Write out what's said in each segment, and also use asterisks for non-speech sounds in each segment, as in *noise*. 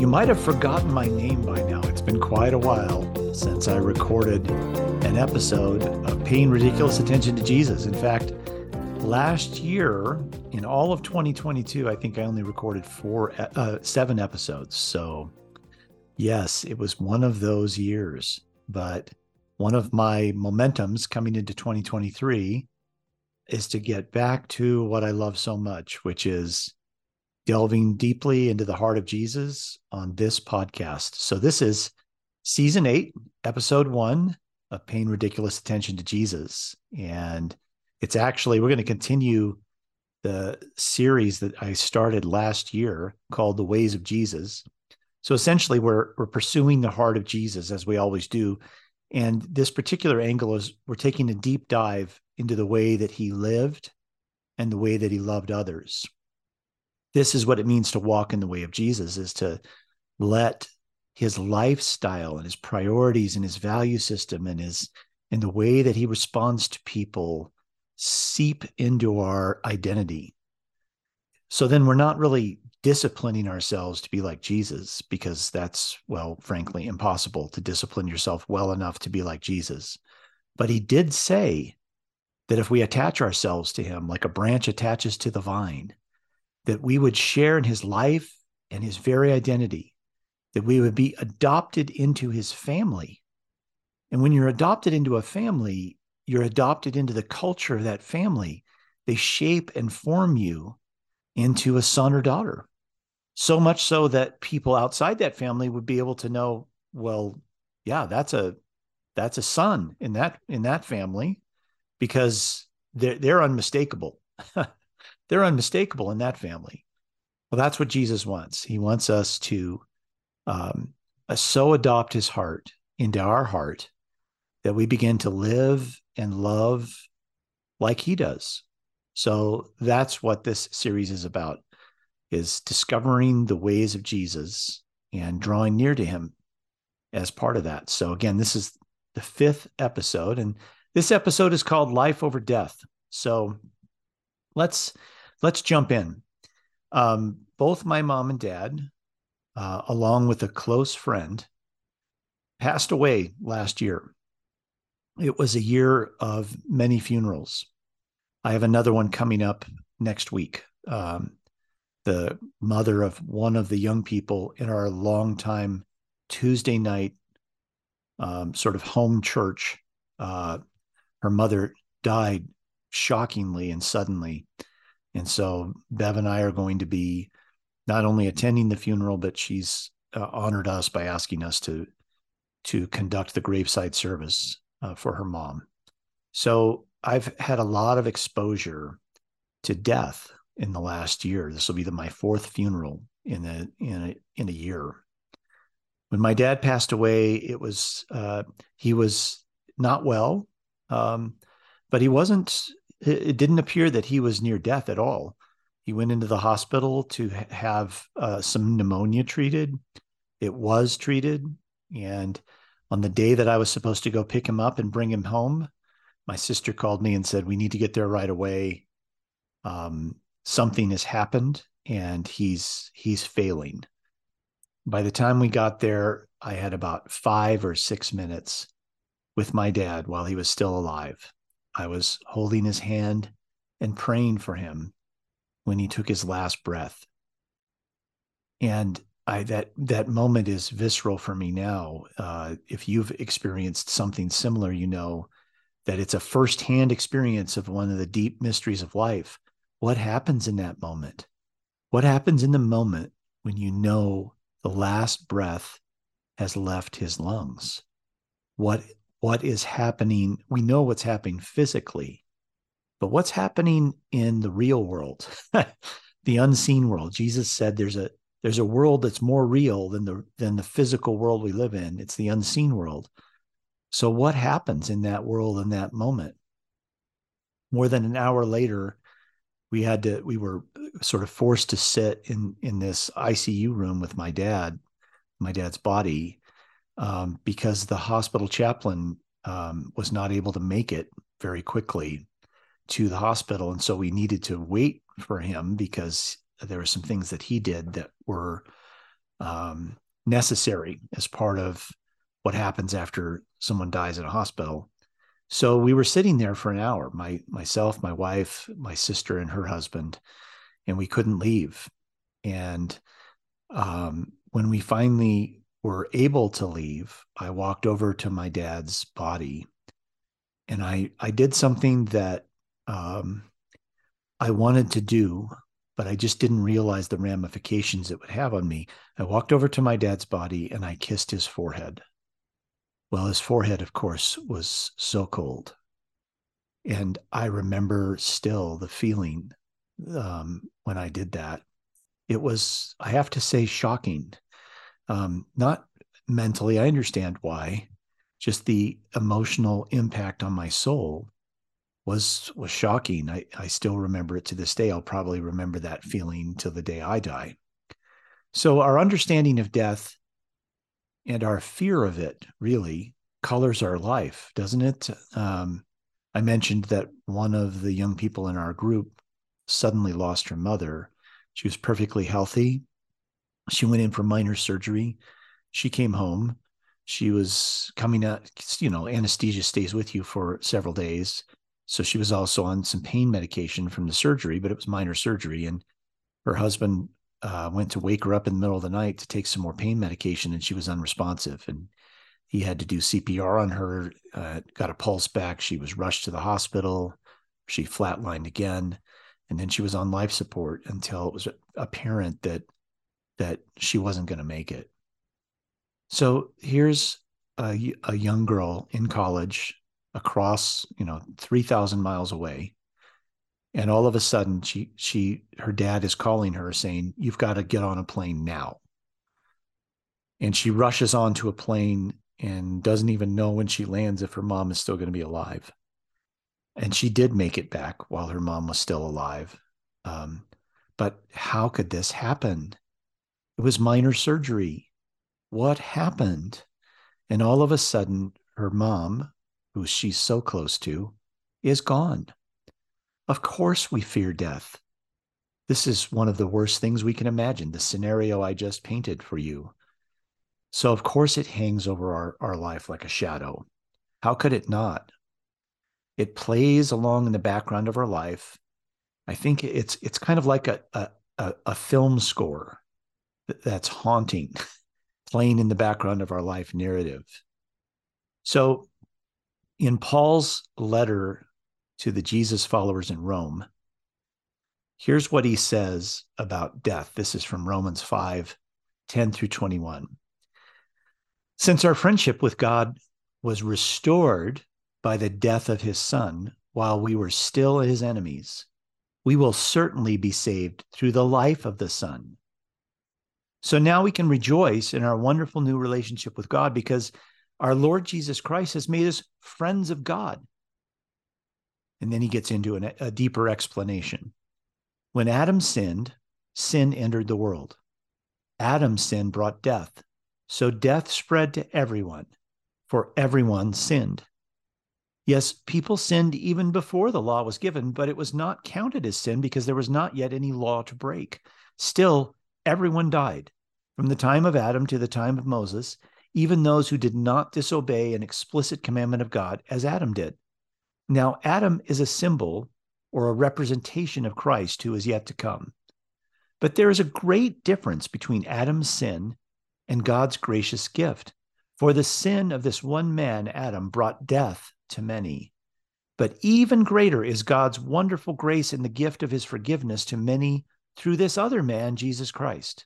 You might have forgotten my name by now. It's been quite a while since I recorded an episode of Paying Ridiculous Attention to Jesus. In fact, last year, in all of 2022, I think I only recorded four, uh, seven episodes. So, yes, it was one of those years. But one of my momentums coming into 2023 is to get back to what I love so much, which is delving deeply into the heart of Jesus on this podcast. So, this is season eight, episode one of Paying Ridiculous Attention to Jesus. And it's actually, we're going to continue the series that I started last year called The Ways of Jesus. So essentially, we're we're pursuing the heart of Jesus as we always do, and this particular angle is we're taking a deep dive into the way that he lived and the way that he loved others this is what it means to walk in the way of Jesus is to let his lifestyle and his priorities and his value system and his and the way that he responds to people seep into our identity. So then we're not really disciplining ourselves to be like Jesus because that's well frankly impossible to discipline yourself well enough to be like Jesus. But he did say that if we attach ourselves to him like a branch attaches to the vine, that we would share in his life and his very identity, that we would be adopted into his family. And when you're adopted into a family, you're adopted into the culture of that family. They shape and form you into a son or daughter. So much so that people outside that family would be able to know, well, yeah, that's a that's a son in that in that family because they're they're unmistakable. *laughs* they're unmistakable in that family. Well, that's what Jesus wants. He wants us to um, uh, so adopt his heart into our heart that we begin to live and love like he does. So that's what this series is about is discovering the ways of Jesus and drawing near to him as part of that. So again, this is the fifth episode and this episode is called Life Over Death. So let's let's jump in. Um, both my mom and dad, uh, along with a close friend, passed away last year. It was a year of many funerals. I have another one coming up next week. Um, the mother of one of the young people in our longtime Tuesday night um, sort of home church. Uh, her mother died shockingly and suddenly and so Bev and I are going to be not only attending the funeral, but she's uh, honored us by asking us to to conduct the graveside service uh, for her mom. So I've had a lot of exposure to death in the last year. This will be the, my fourth funeral in a in a in a year. When my dad passed away, it was uh, he was not well, um, but he wasn't it didn't appear that he was near death at all. He went into the hospital to have uh, some pneumonia treated. It was treated. And on the day that I was supposed to go pick him up and bring him home, my sister called me and said, We need to get there right away. Um, something has happened and he's he's failing. By the time we got there, I had about five or six minutes with my dad while he was still alive. I was holding his hand and praying for him when he took his last breath. And I that that moment is visceral for me now. Uh, if you've experienced something similar, you know that it's a firsthand experience of one of the deep mysteries of life. What happens in that moment? What happens in the moment when you know the last breath has left his lungs? What what is happening. We know what's happening physically, but what's happening in the real world, *laughs* the unseen world? Jesus said there's a there's a world that's more real than the than the physical world we live in. It's the unseen world. So what happens in that world in that moment? More than an hour later, we had to we were sort of forced to sit in in this ICU room with my dad, my dad's body, um, because the hospital chaplain um, was not able to make it very quickly to the hospital, and so we needed to wait for him because there were some things that he did that were um, necessary as part of what happens after someone dies in a hospital. So we were sitting there for an hour, my myself, my wife, my sister, and her husband, and we couldn't leave. And um, when we finally were able to leave, I walked over to my dad's body, and I I did something that um, I wanted to do, but I just didn't realize the ramifications it would have on me. I walked over to my dad's body and I kissed his forehead. Well, his forehead, of course, was so cold. And I remember still the feeling um, when I did that. It was, I have to say, shocking. Um, not mentally, I understand why, just the emotional impact on my soul was was shocking. I, I still remember it to this day. I'll probably remember that feeling till the day I die. So our understanding of death and our fear of it really colors our life, doesn't it? Um, I mentioned that one of the young people in our group suddenly lost her mother. She was perfectly healthy. She went in for minor surgery. She came home. She was coming out, you know, anesthesia stays with you for several days. So she was also on some pain medication from the surgery, but it was minor surgery. And her husband uh, went to wake her up in the middle of the night to take some more pain medication, and she was unresponsive. And he had to do CPR on her, uh, got a pulse back. She was rushed to the hospital. She flatlined again, and then she was on life support until it was apparent that that she wasn't going to make it. So here's a, a young girl in college across, you know, 3,000 miles away. And all of a sudden she she her dad is calling her saying you've got to get on a plane now. And she rushes onto a plane and doesn't even know when she lands if her mom is still going to be alive. And she did make it back while her mom was still alive. Um, but how could this happen it was minor surgery what happened and all of a sudden her mom who she's so close to is gone of course, we fear death. This is one of the worst things we can imagine, the scenario I just painted for you. So, of course, it hangs over our, our life like a shadow. How could it not? It plays along in the background of our life. I think it's it's kind of like a, a, a film score that's haunting, *laughs* playing in the background of our life narrative. So, in Paul's letter to the Jesus followers in Rome. Here's what he says about death. This is from Romans 5 10 through 21. Since our friendship with God was restored by the death of his son while we were still his enemies, we will certainly be saved through the life of the son. So now we can rejoice in our wonderful new relationship with God because our Lord Jesus Christ has made us friends of God. And then he gets into an, a deeper explanation. When Adam sinned, sin entered the world. Adam's sin brought death. So death spread to everyone, for everyone sinned. Yes, people sinned even before the law was given, but it was not counted as sin because there was not yet any law to break. Still, everyone died. From the time of Adam to the time of Moses, even those who did not disobey an explicit commandment of God, as Adam did. Now, Adam is a symbol or a representation of Christ who is yet to come. But there is a great difference between Adam's sin and God's gracious gift. For the sin of this one man, Adam, brought death to many. But even greater is God's wonderful grace in the gift of his forgiveness to many through this other man, Jesus Christ.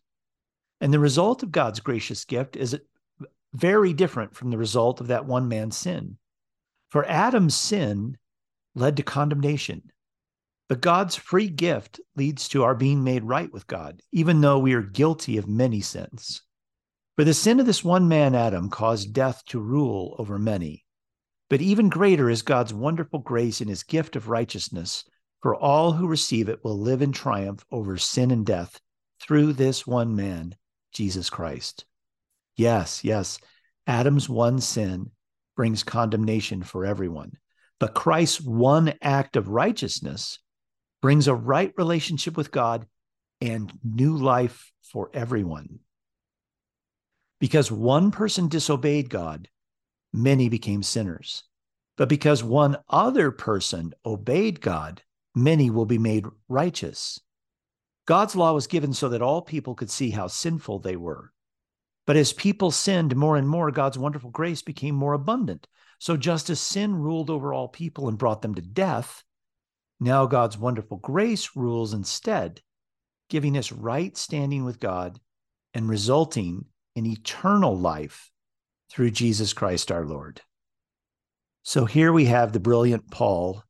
And the result of God's gracious gift is very different from the result of that one man's sin. For Adam's sin led to condemnation, But God's free gift leads to our being made right with God, even though we are guilty of many sins. For the sin of this one man, Adam, caused death to rule over many. But even greater is God's wonderful grace and his gift of righteousness, for all who receive it will live in triumph over sin and death through this one man, Jesus Christ. Yes, yes, Adam's one sin brings condemnation for everyone, but Christ's one act of righteousness brings a right relationship with God and new life for everyone. Because one person disobeyed God, many became sinners. But because one other person obeyed God, many will be made righteous. God's law was given so that all people could see how sinful they were. But as people sinned more and more, God's wonderful grace became more abundant. So just as sin ruled over all people and brought them to death, now God's wonderful grace rules instead, giving us right standing with God and resulting in eternal life through Jesus Christ our Lord. So here we have the brilliant Paul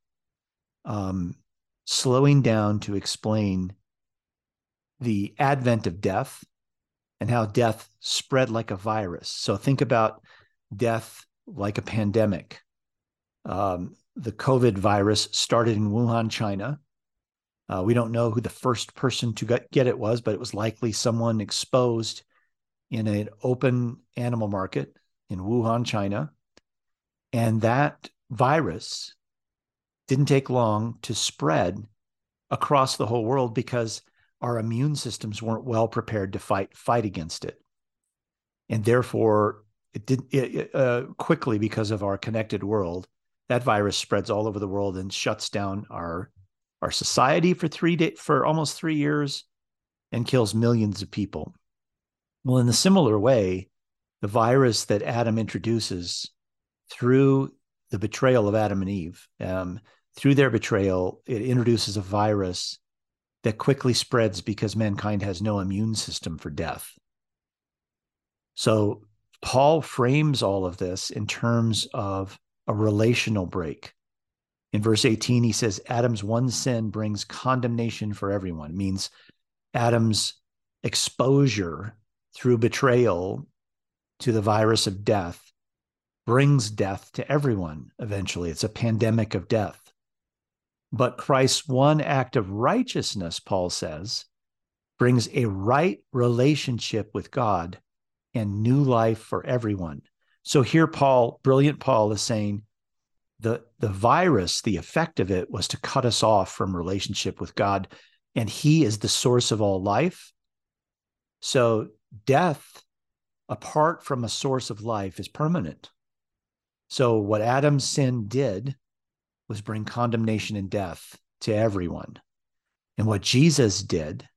um, slowing down to explain the advent of death and how death spread like a virus. So think about death like a pandemic. Um, the COVID virus started in Wuhan, China. Uh, we don't know who the first person to get it was, but it was likely someone exposed in an open animal market in Wuhan, China. And that virus didn't take long to spread across the whole world because our immune systems weren't well prepared to fight fight against it. And therefore, it did it, uh, quickly because of our connected world that virus spreads all over the world and shuts down our our society for three day, for almost three years and kills millions of people. Well, in a similar way, the virus that Adam introduces through the betrayal of Adam and Eve, um, through their betrayal, it introduces a virus that quickly spreads because mankind has no immune system for death. So Paul frames all of this in terms of a relational break. In verse 18, he says, Adam's one sin brings condemnation for everyone, it means Adam's exposure through betrayal to the virus of death brings death to everyone eventually. It's a pandemic of death. But Christ's one act of righteousness, Paul says, brings a right relationship with God and new life for everyone. So here, Paul, brilliant Paul, is saying the the virus, the effect of it was to cut us off from relationship with God, and He is the source of all life. So death, apart from a source of life, is permanent. So what Adam's sin did was bring condemnation and death to everyone. And what Jesus did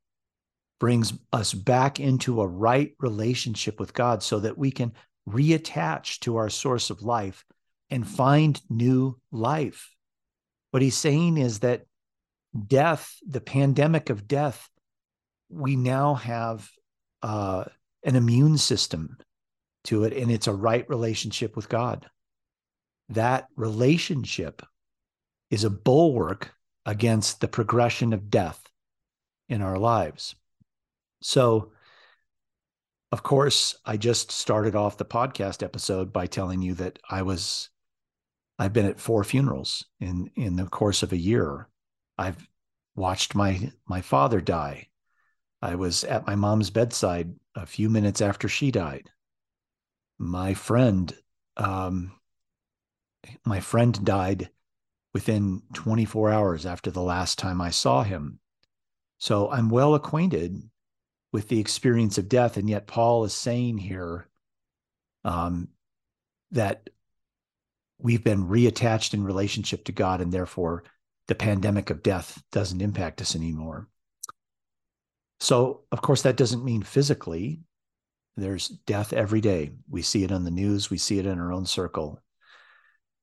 brings us back into a right relationship with God so that we can reattach to our source of life and find new life. What he's saying is that death, the pandemic of death, we now have uh, an immune system to it, and it's a right relationship with God. That relationship is a bulwark against the progression of death in our lives. So, of course, I just started off the podcast episode by telling you that I was I've been at four funerals in in the course of a year. I've watched my my father die. I was at my mom's bedside a few minutes after she died. My friend um, my friend died within 24 hours after the last time I saw him. So I'm well acquainted with the experience of death. And yet, Paul is saying here um, that we've been reattached in relationship to God, and therefore the pandemic of death doesn't impact us anymore. So, of course, that doesn't mean physically. There's death every day. We see it on the news, we see it in our own circle.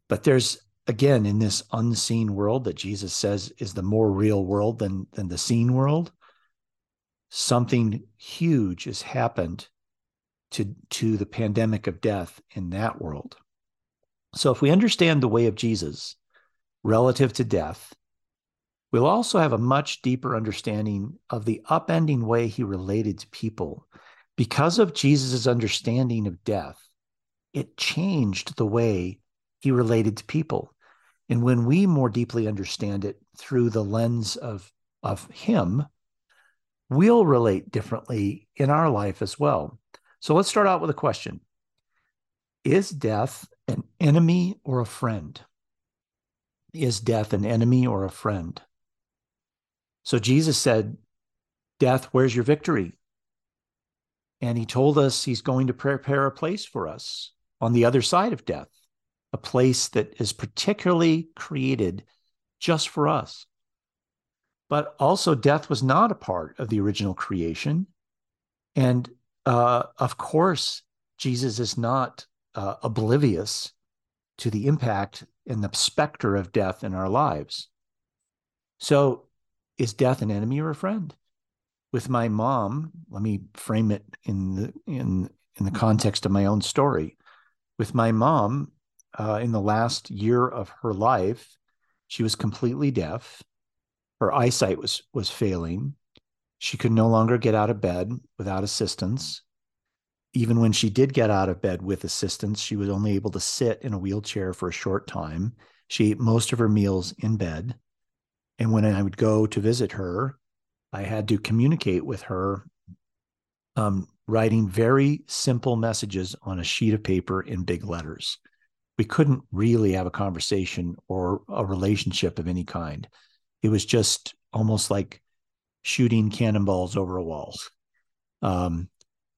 But there's again in this unseen world that Jesus says is the more real world than than the seen world something huge has happened to to the pandemic of death in that world so if we understand the way of Jesus relative to death we'll also have a much deeper understanding of the upending way he related to people. Because of Jesus' understanding of death, it changed the way he related to people. And when we more deeply understand it through the lens of, of him, we'll relate differently in our life as well. So let's start out with a question Is death an enemy or a friend? Is death an enemy or a friend? So Jesus said, Death, where's your victory? And he told us he's going to prepare a place for us on the other side of death, a place that is particularly created just for us. But also, death was not a part of the original creation. And uh, of course, Jesus is not uh, oblivious to the impact and the specter of death in our lives. So, is death an enemy or a friend? With my mom, let me frame it in the in in the context of my own story. With my mom, uh, in the last year of her life, she was completely deaf. Her eyesight was was failing. She could no longer get out of bed without assistance. Even when she did get out of bed with assistance, she was only able to sit in a wheelchair for a short time. She ate most of her meals in bed. And when I would go to visit her, I had to communicate with her, um, writing very simple messages on a sheet of paper in big letters. We couldn't really have a conversation or a relationship of any kind. It was just almost like shooting cannonballs over a wall. Um,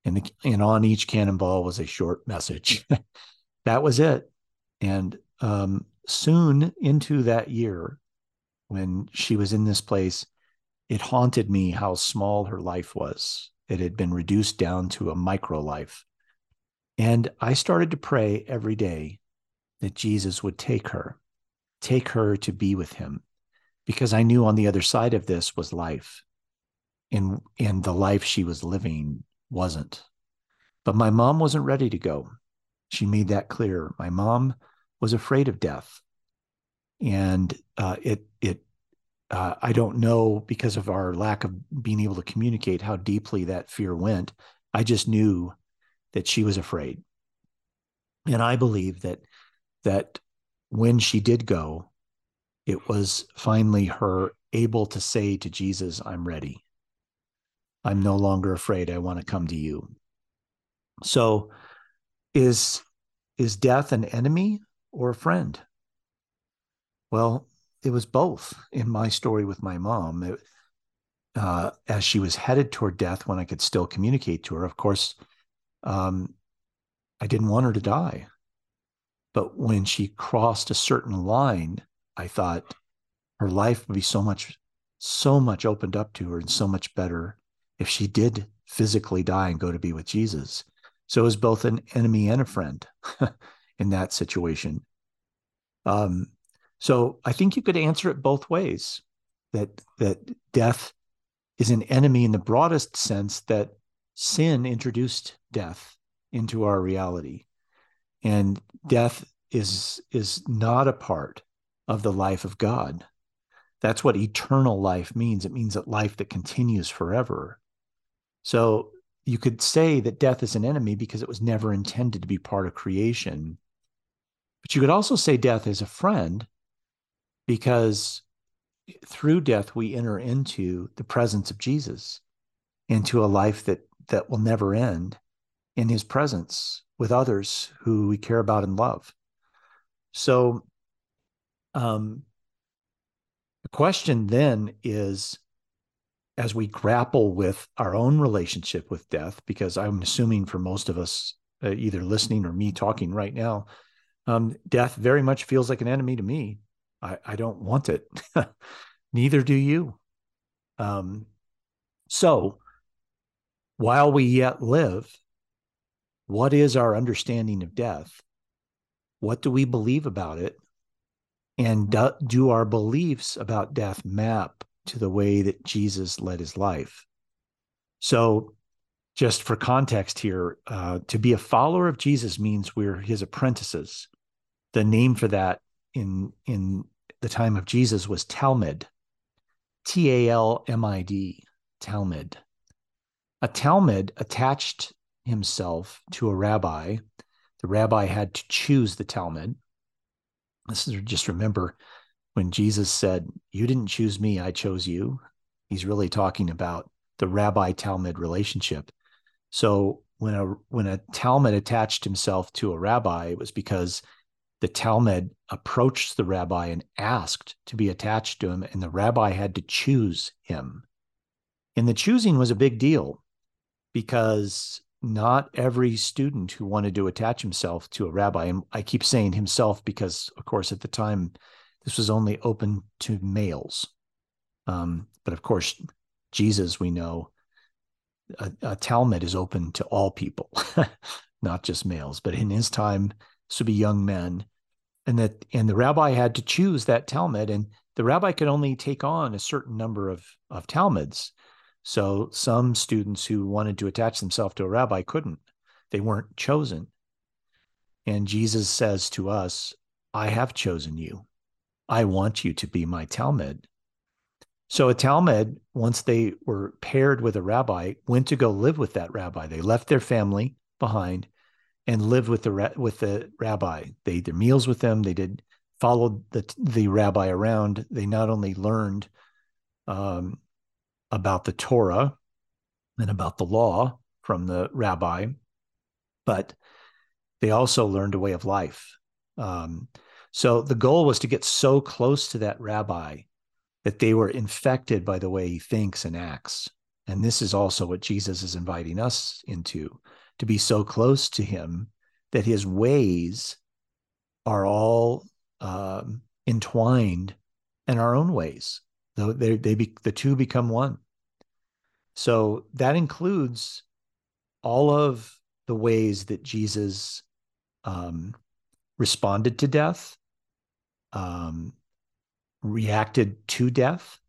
and, the, and on each cannonball was a short message. *laughs* that was it. And um, soon into that year, when she was in this place, it haunted me how small her life was. It had been reduced down to a micro life. And I started to pray every day that Jesus would take her, take her to be with him, because I knew on the other side of this was life. And, and the life she was living wasn't. But my mom wasn't ready to go. She made that clear. My mom was afraid of death and uh, it it uh, I don't know because of our lack of being able to communicate how deeply that fear went. I just knew that she was afraid, and I believe that that when she did go, it was finally her able to say to Jesus, "I'm ready. I'm no longer afraid. I want to come to you." So, is is death an enemy or a friend? Well, it was both in my story with my mom. It, uh, as she was headed toward death, when I could still communicate to her, of course, um, I didn't want her to die. But when she crossed a certain line, I thought her life would be so much, so much opened up to her and so much better if she did physically die and go to be with Jesus. So it was both an enemy and a friend *laughs* in that situation. Um, so I think you could answer it both ways that that death is an enemy in the broadest sense that sin introduced death into our reality. And death is is not a part of the life of God. That's what eternal life means. It means that life that continues forever. So you could say that death is an enemy because it was never intended to be part of creation. But you could also say death is a friend because through death we enter into the presence of Jesus, into a life that that will never end in his presence with others who we care about and love. So um the question then is as we grapple with our own relationship with death, because I'm assuming for most of us, uh, either listening or me talking right now, um, death very much feels like an enemy to me. I, I don't want it. *laughs* Neither do you. Um, so, while we yet live, what is our understanding of death? What do we believe about it? And do, do our beliefs about death map to the way that Jesus led his life? So, just for context here, uh, to be a follower of Jesus means we're his apprentices. The name for that in in the time of Jesus was Talmid. T A L M I D, Talmid. A Talmid attached himself to a rabbi. The rabbi had to choose the Talmid. This is just remember when Jesus said, You didn't choose me, I chose you. He's really talking about the rabbi Talmid relationship. So when a when a Talmid attached himself to a rabbi, it was because the Talmid approached the rabbi and asked to be attached to him, and the rabbi had to choose him. And the choosing was a big deal because not every student who wanted to attach himself to a rabbi, and I keep saying himself because, of course, at the time, this was only open to males. Um, but of course, Jesus, we know, a, a Talmid is open to all people, *laughs* not just males. But in his time, this would be young men, and that and the rabbi had to choose that Talmid, and the rabbi could only take on a certain number of of Talmids. So some students who wanted to attach themselves to a rabbi couldn't; they weren't chosen. And Jesus says to us, "I have chosen you. I want you to be my Talmid." So a Talmid, once they were paired with a rabbi, went to go live with that rabbi. They left their family behind and lived with the with the rabbi. They ate their meals with them. They did followed the the rabbi around. They not only learned um, about the Torah and about the law from the rabbi, but they also learned a way of life. Um, so the goal was to get so close to that rabbi that they were infected by the way he thinks and acts. And this is also what Jesus is inviting us into to be so close to him that his ways are all um, entwined in our own ways. They, they be, the two become one. So that includes all of the ways that Jesus um, responded to death, um, reacted to death,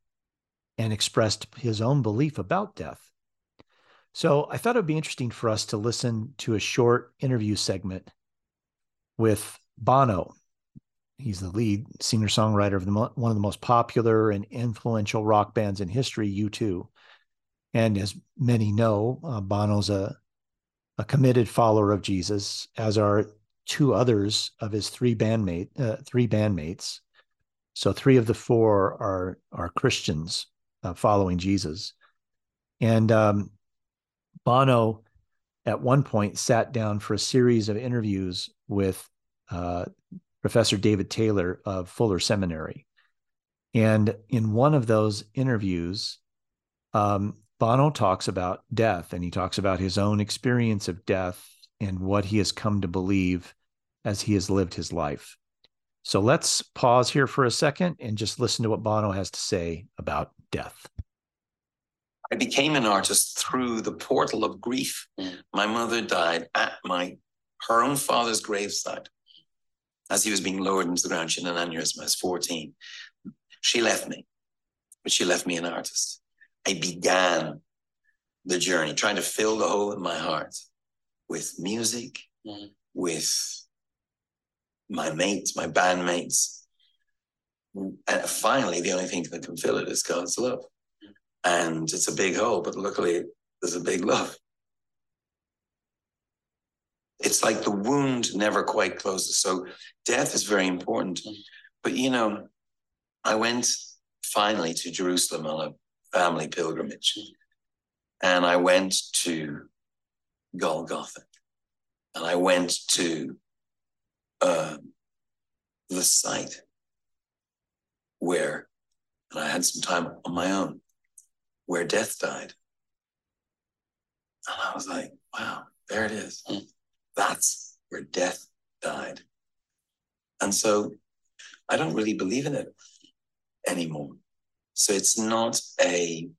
and expressed his own belief about death. So I thought it would be interesting for us to listen to a short interview segment with Bono. He's the lead singer songwriter of the, one of the most popular and influential rock bands in history, U2. And as many know, uh, Bono's a, a committed follower of Jesus, as are two others of his three bandmate uh, three bandmates. So three of the four are are Christians uh, following Jesus, and um, Bono at one point sat down for a series of interviews with uh, Professor David Taylor of Fuller Seminary. And in one of those interviews, um, Bono talks about death and he talks about his own experience of death and what he has come to believe as he has lived his life. So let's pause here for a second and just listen to what Bono has to say about death. I became an artist through the portal of grief. My mother died at my her own father's graveside as he was being lowered into the ground. She had an aneurysm. I was 14. She left me, but she left me an artist. I began the journey trying to fill the hole in my heart with music, mm. with my mates, my bandmates. And finally, the only thing that can fill it is God's love and it's a big hole, but luckily there's a big love. It's like the wound never quite closes. So death is very important. Mm-hmm. But you know, I went finally to Jerusalem on a family pilgrimage. Mm-hmm. And I went to Golgotha. And I went to uh, the site where, and I had some time on my own where death died. And I was like, wow, there it is. Mm-hmm. That's where death died. And so I don't really believe in it anymore. So it's not a,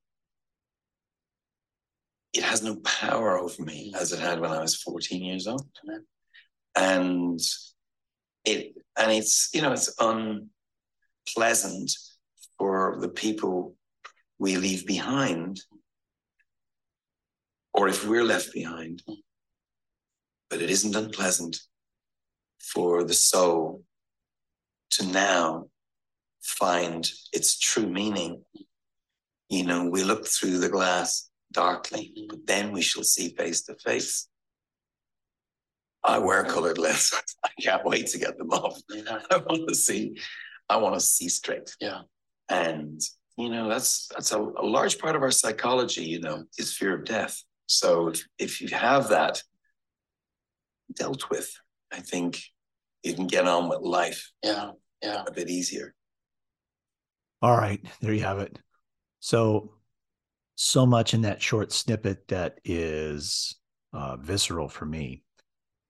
it has no power over me as it had when I was 14 years old. And it, and it's, you know, it's unpleasant for the people we leave behind, or if we're left behind. But it isn't unpleasant for the soul to now find its true meaning You know, we look through the glass darkly, but then we shall see face to face. I wear colored lenses. *laughs* I can't wait to get them off. Yeah. *laughs* I want to see, I want to see straight. Yeah. And you know, that's that's a, a large part of our psychology, you know, is fear of death. So if, if you have that dealt with, I think you can get on with life Yeah. Yeah. a bit easier. All right, there you have it. So, so much in that short snippet that is uh, visceral for me.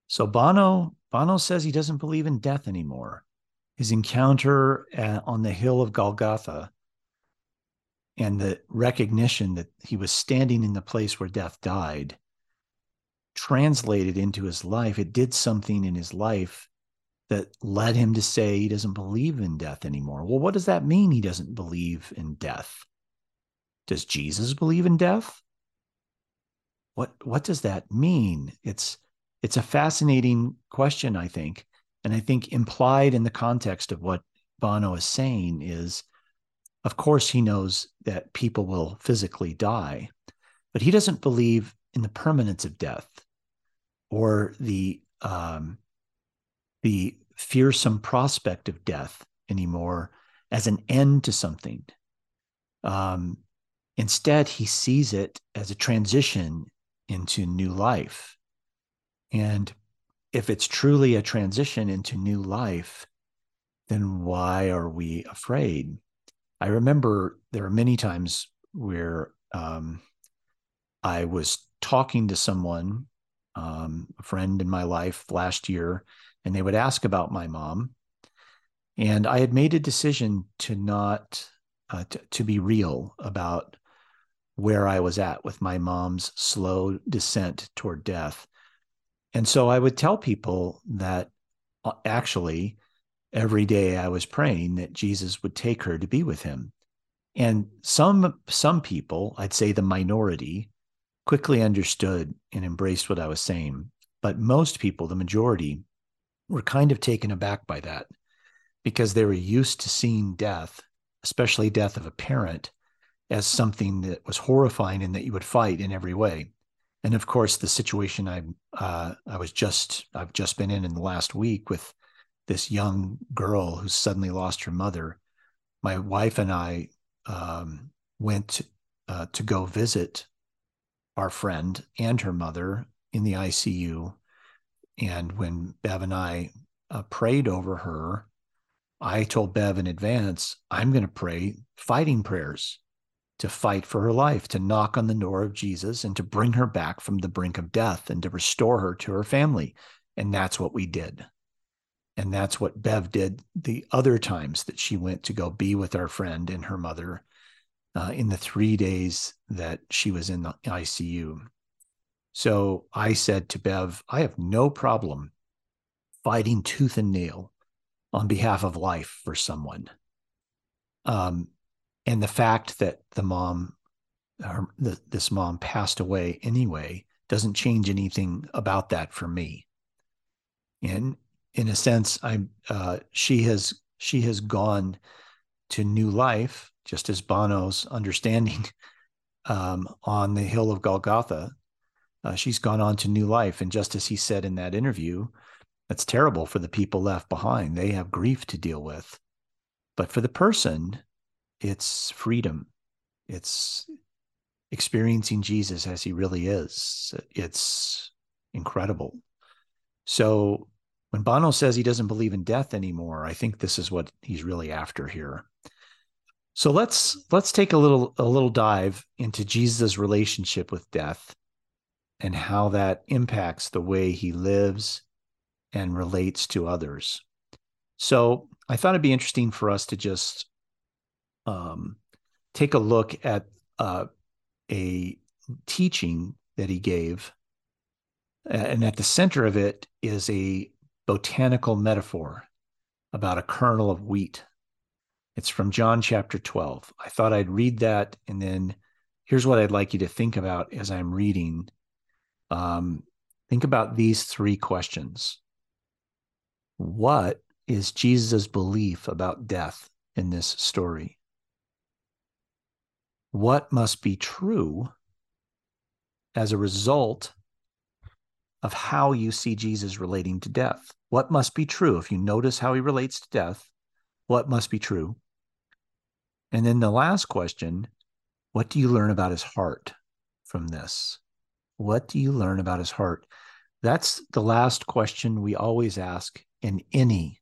So Bono, Bono says he doesn't believe in death anymore. His encounter at, on the hill of Golgotha and the recognition that he was standing in the place where death died translated into his life. It did something in his life that led him to say he doesn't believe in death anymore. Well, what does that mean? He doesn't believe in death. Does Jesus believe in death? What what does that mean? It's it's a fascinating question, I think. And I think implied in the context of what Bono is saying is of course he knows that people will physically die, but he doesn't believe in the permanence of death or the um, the fearsome prospect of death anymore as an end to something. Um, instead, he sees it as a transition into new life. And if it's truly a transition into new life, then why are we afraid? I remember there are many times where um, I was talking to someone, um, a friend in my life last year, and they would ask about my mom. And I had made a decision to not, uh, to, be real about where I was at with my mom's slow descent toward death. And so I would tell people that uh, actually every day I was praying that Jesus would take her to be with him. And some some people, I'd say the minority, quickly understood and embraced what I was saying. But most people, the majority, were kind of taken aback by that because they were used to seeing death, especially death of a parent, as something that was horrifying and that you would fight in every way. And of course, the situation I uh, I was just I've just been in in the last week with this young girl who suddenly lost her mother. My wife and I um, went uh, to go visit our friend and her mother in the ICU. And when Bev and I uh, prayed over her, I told Bev in advance, I'm going to pray fighting prayers to fight for her life, to knock on the door of Jesus and to bring her back from the brink of death and to restore her to her family. And that's what we did. And that's what Bev did the other times that she went to go be with our friend and her mother uh, in the three days that she was in the ICU. So I said to Bev, I have no problem fighting tooth and nail on behalf of life for someone. Um, and the fact that the mom, her, the, this mom passed away anyway, doesn't change anything about that for me. And in a sense, I'm uh, she has she has gone to new life, just as Bono's understanding *laughs* um, on the hill of Golgotha. Uh, she's gone on to new life, and just as he said in that interview, that's terrible for the people left behind. They have grief to deal with, but for the person, it's freedom. It's experiencing Jesus as he really is. It's incredible. So when Bono says he doesn't believe in death anymore, I think this is what he's really after here. So let's let's take a little a little dive into Jesus' relationship with death and how that impacts the way he lives and relates to others. So I thought it'd be interesting for us to just um, take a look at uh, a teaching that he gave, and at the center of it is a botanical metaphor about a kernel of wheat. It's from John chapter 12. I thought I'd read that, and then here's what I'd like you to think about as I'm reading. Um, think about these three questions. What is Jesus' belief about death in this story? what must be true as a result of how you see Jesus relating to death. What must be true? If you notice how he relates to death, what must be true? And then the last question what do you learn about his heart from this? What do you learn about his heart? That's the last question we always ask in any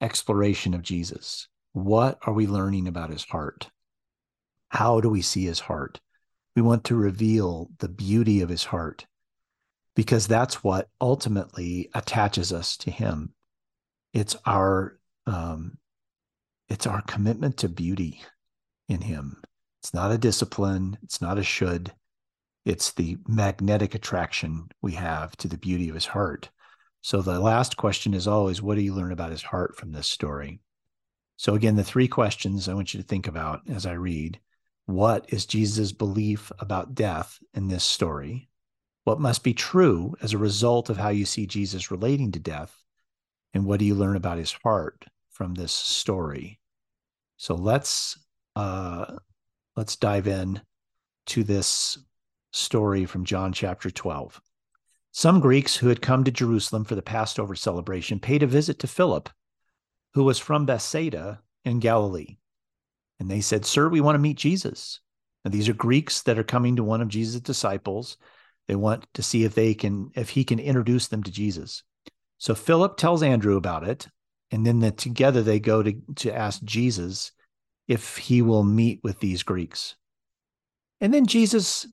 exploration of Jesus. What are we learning about his heart? How do we see his heart? We want to reveal the beauty of his heart because that's what ultimately attaches us to him. It's our um, it's our commitment to beauty in him. It's not a discipline, it's not a should. It's the magnetic attraction we have to the beauty of his heart. So the last question is always what do you learn about his heart from this story? So again, the three questions I want you to think about as I read. What is Jesus' belief about death in this story? What must be true as a result of how you see Jesus relating to death? And what do you learn about his heart from this story? So let's uh, let's dive in to this story from John chapter 12. Some Greeks who had come to Jerusalem for the Passover celebration paid a visit to Philip, who was from Bethsaida in Galilee. And they said, Sir, we want to meet Jesus. Now, these are Greeks that are coming to one of Jesus' disciples. They want to see if they can, if he can introduce them to Jesus. So Philip tells Andrew about it, and then the, together they go to, to ask Jesus if he will meet with these Greeks. And then Jesus,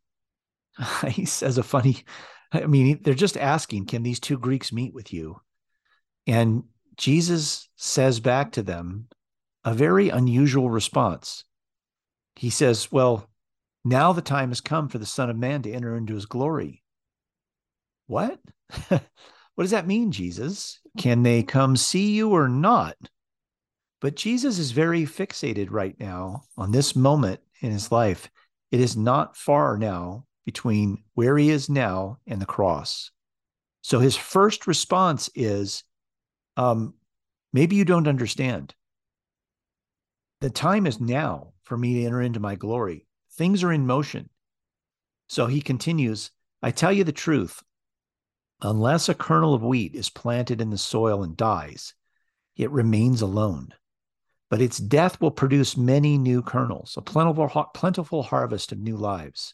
*laughs* he says a funny, I mean, they're just asking, can these two Greeks meet with you? And Jesus says back to them a very unusual response. He says, Well, now the time has come for the Son of Man to enter into his glory. What? *laughs* what does that mean, Jesus? Can they come see you or not? But Jesus is very fixated right now on this moment in his life. It is not far now between where he is now and the cross. So his first response is um, maybe you don't understand. The time is now for me to enter into my glory. Things are in motion. So he continues I tell you the truth. Unless a kernel of wheat is planted in the soil and dies, it remains alone but its death will produce many new kernels, a plentiful, plentiful harvest of new lives.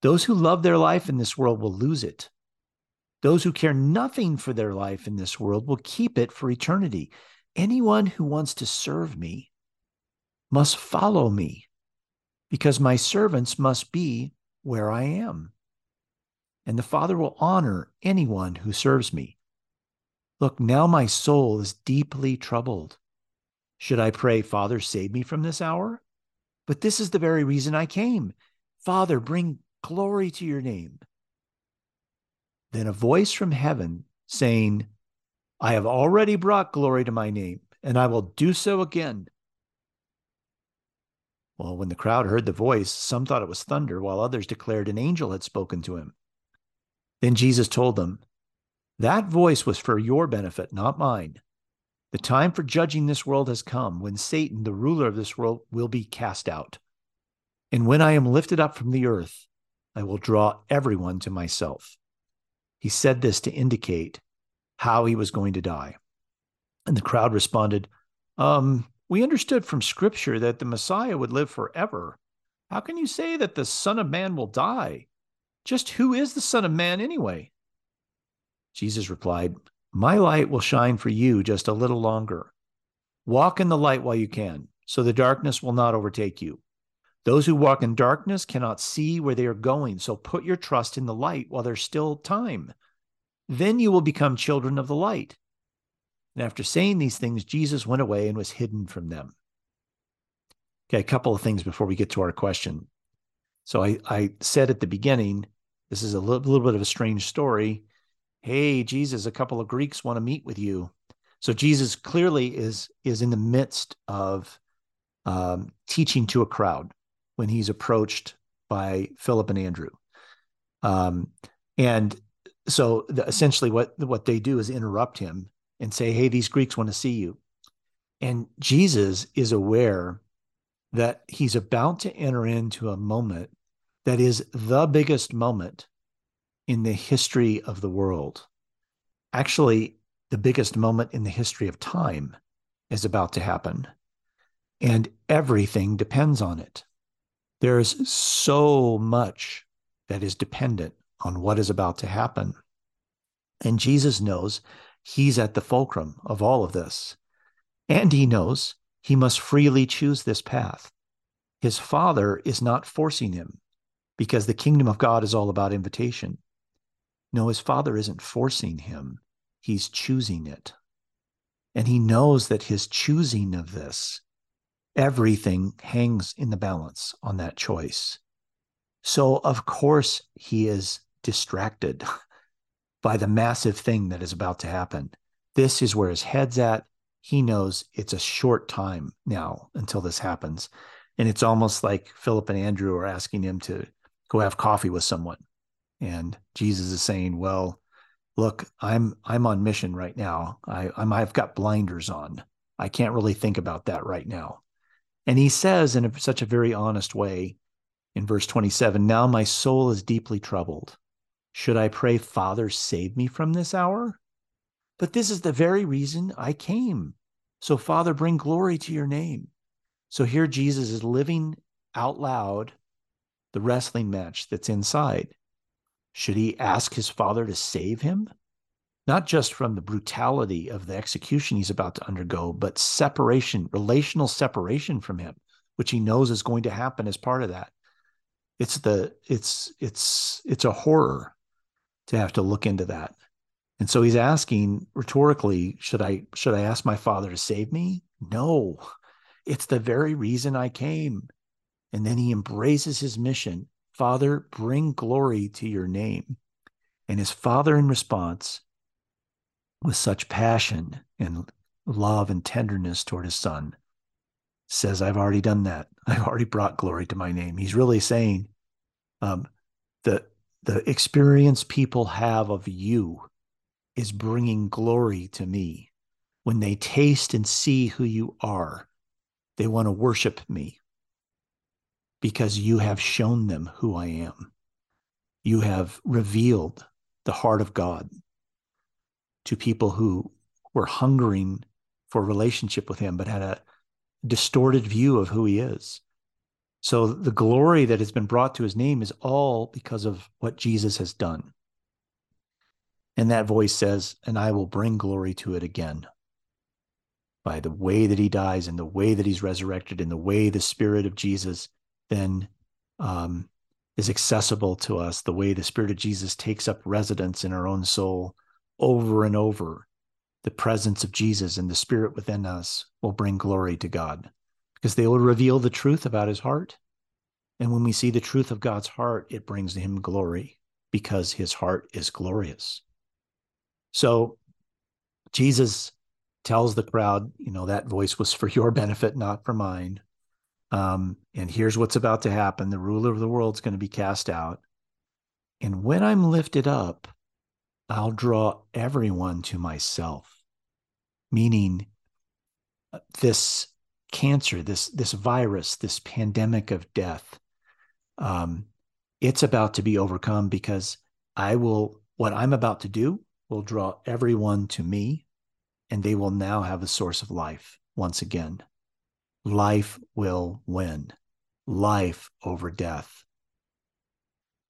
Those who love their life in this world will lose it. Those who care nothing for their life in this world will keep it for eternity. Anyone who wants to serve me must follow me, because my servants must be where I am. And the Father will honor anyone who serves me. Look, now my soul is deeply troubled. Should I pray, Father, save me from this hour? But this is the very reason I came. Father, bring glory to your name. Then a voice from heaven saying, I have already brought glory to my name, and I will do so again. Well, when the crowd heard the voice, some thought it was thunder, while others declared an angel had spoken to him. Then Jesus told them, That voice was for your benefit, not mine. The time for judging this world has come when Satan, the ruler of this world, will be cast out. And when I am lifted up from the earth, I will draw everyone to myself. He said this to indicate how he was going to die. And the crowd responded, um, We understood from scripture that the Messiah would live forever. How can you say that the Son of Man will die? Just who is the Son of Man anyway? Jesus replied, my light will shine for you just a little longer. Walk in the light while you can, so the darkness will not overtake you. Those who walk in darkness cannot see where they are going, so put your trust in the light while there's still time. Then you will become children of the light. And after saying these things, Jesus went away and was hidden from them. Okay, a couple of things before we get to our question. So I, I said at the beginning, this is a little, little bit of a strange story. Hey jesus a couple of greeks want to meet with you. So jesus clearly is is in the midst of um, teaching to a crowd when he's approached by philip and andrew. Um, and so the, essentially what what they do is interrupt him and say hey these greeks want to see you. And jesus is aware that he's about to enter into a moment that is the biggest moment in the history of the world. Actually, the biggest moment in the history of time is about to happen. And everything depends on it. There's so much that is dependent on what is about to happen. And Jesus knows he's at the fulcrum of all of this. And he knows he must freely choose this path. His father is not forcing him because the kingdom of God is all about invitation. No, his father isn't forcing him, he's choosing it. And he knows that his choosing of this, everything hangs in the balance on that choice. So, of course, he is distracted *laughs* by the massive thing that is about to happen. This is where his head's at. He knows it's a short time now until this happens. And it's almost like Philip and Andrew are asking him to go have coffee with someone. And Jesus is saying, Well, look, I'm I'm on mission right now. I, I'm I've got blinders on. I can't really think about that right now. And he says in a, such a very honest way in verse 27 Now my soul is deeply troubled. Should I pray, Father, save me from this hour? But this is the very reason I came. So, Father, bring glory to your name. So here Jesus is living out loud the wrestling match that's inside. Should he ask his father to save him? Not just from the brutality of the execution he's about to undergo, but separation, relational separation from him, which he knows is going to happen as part of that. It's the it's it's it's a horror to have to look into that. And so he's asking rhetorically, should I should I ask my father to save me? No. It's the very reason I came. And then he embraces his mission Father, bring glory to your name. And his father, in response, with such passion and love and tenderness toward his son, says, I've already done that. *laughs* I've already brought glory to my name. He's really saying, um, the, the experience people have of you is bringing glory to me. When they taste and see who you are, they want to worship me because you have shown them who I am. You have revealed the heart of God to people who were hungering for relationship with him, but had a distorted view of who he is. So the glory that has been brought to his name is all because of what Jesus has done. And that voice says, and I will bring glory to it again by the way that he dies and the way that he's resurrected and the way the spirit of Jesus then um, is accessible to us the way the Spirit of Jesus takes up residence in our own soul over and over. The presence of Jesus and the Spirit within us will bring glory to God because they will reveal the truth about his heart. And when we see the truth of God's heart, it brings him glory because his heart is glorious. So Jesus tells the crowd, you know, that voice was for your *laughs* benefit, not for mine. Um, and here's what's about to happen the ruler of the world's going to be cast out. And when I'm lifted up, I'll draw everyone to myself. Meaning, uh, this cancer, this this virus, this pandemic of death, um, it's about to be overcome because I will. What I'm about to do will draw everyone to me, and they will now have a source of life once again life will win, life over death.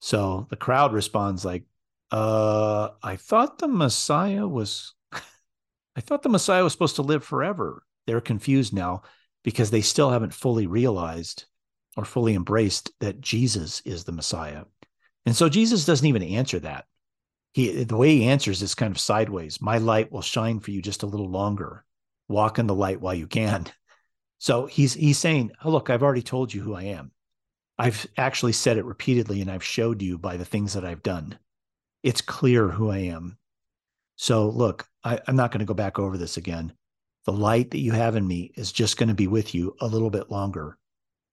So the crowd responds like, uh, I thought the Messiah was, *laughs* I thought the Messiah was supposed to live forever. They're confused now because they still haven't fully realized or fully embraced that Jesus is the Messiah. And so Jesus doesn't even answer that. He, the way he answers is kind of sideways. My light will shine for you just a little longer. Walk in the light while you can. *laughs* So he's he's saying, oh, look, I've already told you who I am. I've actually said it repeatedly and I've showed you by the things that I've done. It's clear who I am. So look, I, I'm not going to go back over this again. The light that you have in me is just going to be with you a little bit longer.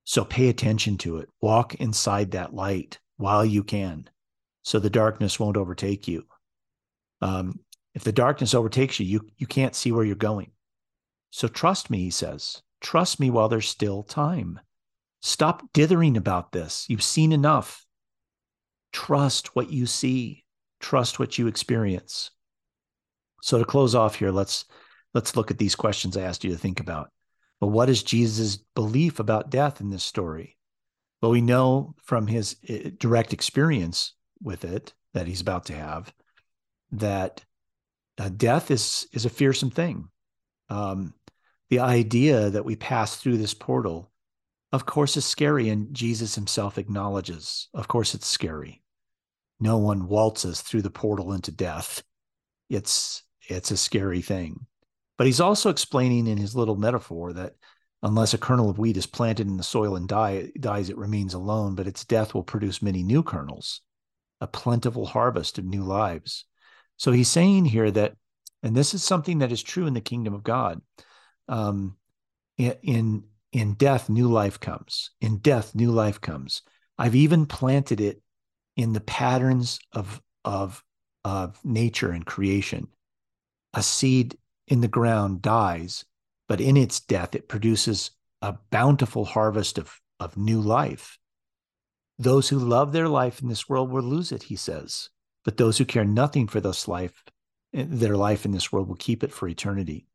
So pay attention to it. Walk inside that light while you can so the darkness won't overtake you. Um, if the darkness overtakes you, you, you can't see where you're going. So trust me, he says. Trust me while there's still time. Stop dithering about this. You've seen enough. Trust what you see, trust what you experience. So to close off here, let's let's look at these questions I asked you to think about. But what is Jesus' belief about death in this story? Well, we know from his eh, direct experience with it that he's about to have that uh, death is is a fearsome thing. Um, the idea that we pass through this portal, of course, is scary, and Jesus himself acknowledges, of course, it's scary. No one waltzes through the portal into death. It's it's a scary thing. But he's also explaining in his little metaphor that unless a kernel of wheat is planted in the soil and die, dies, it remains alone, but its death will produce many new kernels, a plentiful harvest of new lives. So he's saying here that, and this is something that is true in the kingdom of God. Um, in in death, new life comes. In death, new life comes. I've even planted it in the patterns of of of nature and creation. A seed in the ground dies, but in its death, it produces a bountiful harvest of, of new life. Those who love their life in this world will lose it, he says. But those who care nothing for this life, eh, their life in this world will keep it for eternity.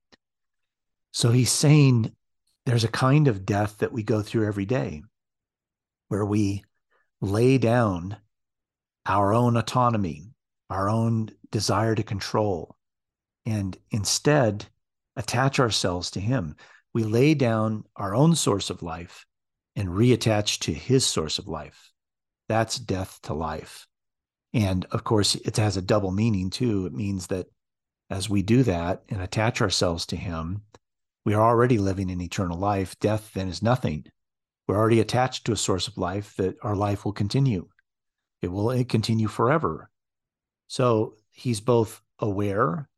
So he's saying there's a kind of death that we go through every day where we lay down our own autonomy, our own desire to control, and instead attach ourselves to Him. We lay down our own source of life and reattach to His source of life. That's death to life. And of course, it has a double meaning too. It means that as we do that and attach ourselves to Him, we are already living in eternal life. Death then is nothing. We're already attached to a source of life that our life will continue. It will continue forever. So he's both aware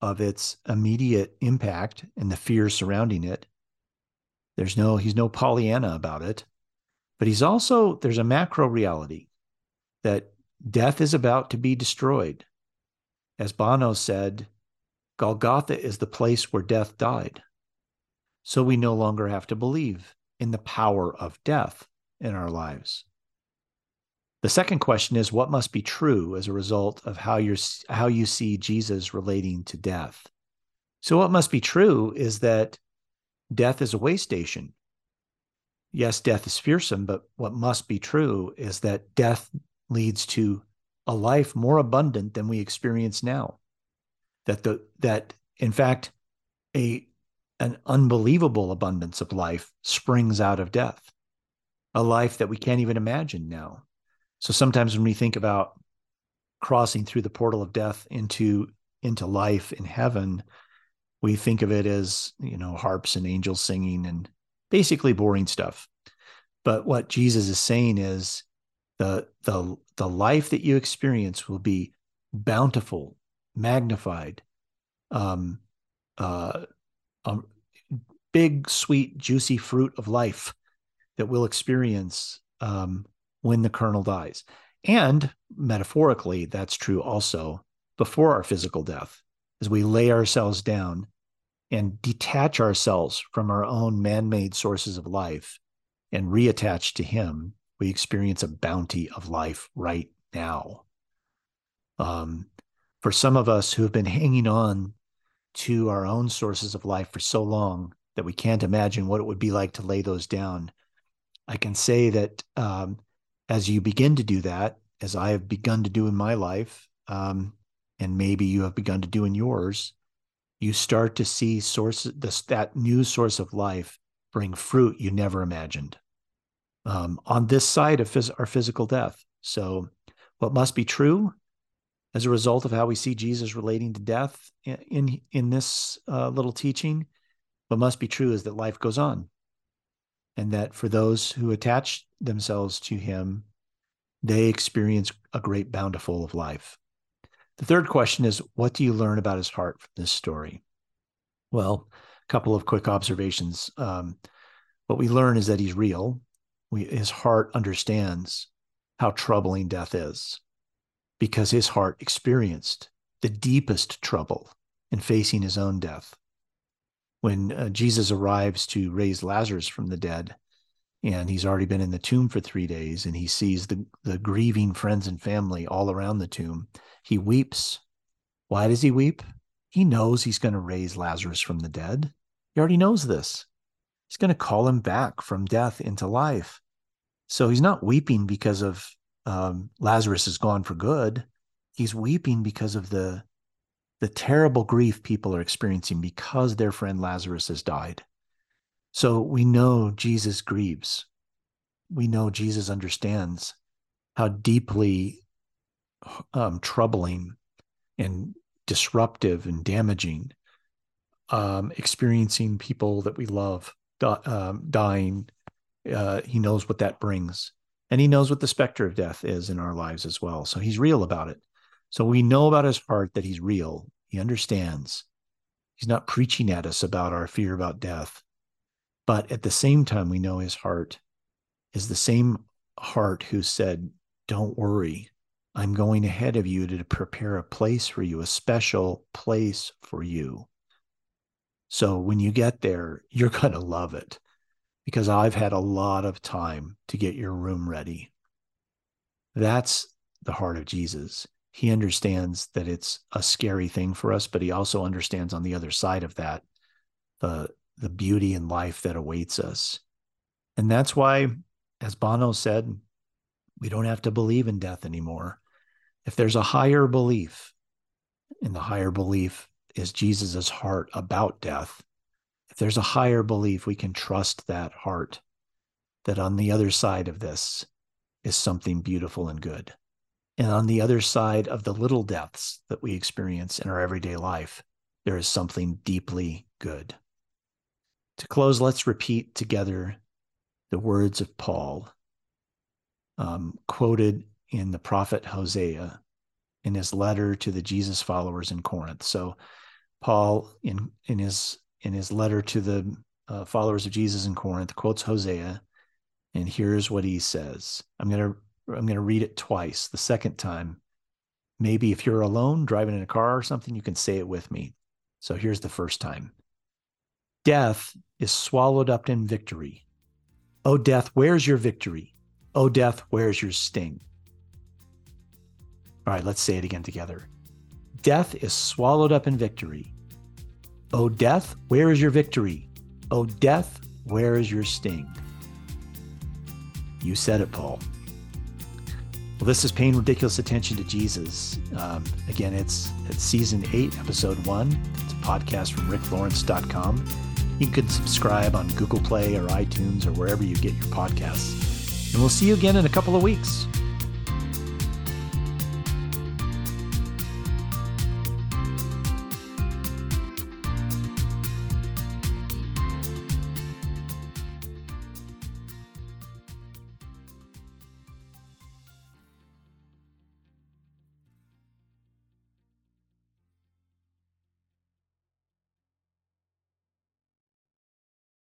of its immediate impact and the fears surrounding it. There's no, he's no Pollyanna about it. But he's also, there's a macro reality that death is about to be destroyed. As Bono said, Golgotha is the place where death died. So we no longer have to believe in the power of death in our lives. The second question is what must be true as a result of how you how you see Jesus relating to death. So what must be true is that death is a way station. Yes, death is fearsome, but what must be true is that death leads to a life more abundant than we experience now. That the that in fact a an unbelievable abundance of life springs out of death. A life that we can't even imagine now so sometimes when we think about crossing through the portal of death into into life in heaven, we think of it as, you know, harps and angels singing and basically boring stuff. But what Jesus is saying is the the the life that you experience will be bountiful, magnified, um, uh, big, sweet, juicy fruit of life that we'll experience um, when the kernel dies. And metaphorically, that's true also before our physical death, as we lay ourselves down and detach ourselves from our own man made sources of life and reattach to Him, we experience a bounty of life right now. Um, for some of us who have been hanging on to our own sources of life for so long that we can't imagine what it would be like to lay those down, I can say that um, as you begin to do that, as I have begun to do in my life, um, and maybe you have begun to do in yours, you start to see sources this that new source of life bring fruit you never imagined um, on this side of phys- our physical death. So, what must be true as a result of how we see Jesus relating to death in in, this uh, little teaching? What must be true is that life goes on, and that for those who attach themselves to him, they experience a great bountiful of life. The third question is what do you learn about his heart from this story? Well, a couple of quick observations. Um, what we learn is that he's real. We, his heart understands how troubling death is because his heart experienced the deepest trouble in facing his own death. When uh, Jesus arrives to raise Lazarus from the dead, and he's already been in the tomb for three days and he sees the, the grieving friends and family all around the tomb. He weeps. Why does he weep? He knows he's going to raise Lazarus from the dead. He already knows this. He's going to call him back from death into life. So he's not weeping because of um, Lazarus is gone for good. He's weeping because of the the terrible grief people are experiencing because their friend Lazarus has died. So we know Jesus grieves. We know Jesus understands how deeply um, troubling and disruptive and damaging um, experiencing people that we love um, dying. Uh, he knows what that brings. And he knows what the specter of death is in our lives as well. So he's real about it. So we know about his heart that he's real. He understands. He's not preaching at us about our fear about death. But at the same time, we know his heart is the same heart who said, Don't worry. I'm going ahead of you to prepare a place for you, a special place for you. So when you get there, you're going to love it because I've had a lot of time to get your room ready. That's the heart of Jesus he understands that it's a scary thing for us, but he also understands on the other side of that the the beauty in life that awaits us. And that's why, as Bono said, we don't have to believe in death anymore. If there's a higher belief, and the higher belief is Jesus's heart about death, there's a higher belief, we can trust that heart that on the other side of this is something beautiful and good. And on the other side of the little deaths that we experience in our everyday life, there is something deeply good. To close, let's repeat together the words of Paul, um, quoted in the prophet Hosea in his letter to the Jesus followers in Corinth. So, Paul, in in his in his letter to the uh, followers of Jesus in Corinth, quotes Hosea, and here's what he says. I'm to I'm to read it twice. The second time, maybe if you're alone driving in a car or something, you can say it with me. So here's the first time Death is swallowed up in victory. Oh, death, where's your victory? Oh, death, where's your sting? All right, let's say it again together. Death is swallowed up in victory. Oh, death, where is your victory? O death, where is your sting? You said it, Paul. Well, this is paying ridiculous attention to Jesus. Um, again, it's it's season eight, episode one. It's a podcast from ricklawrence.com. You can subscribe on Google Play or iTunes or wherever you get your podcasts. And we'll see you again in a couple of weeks.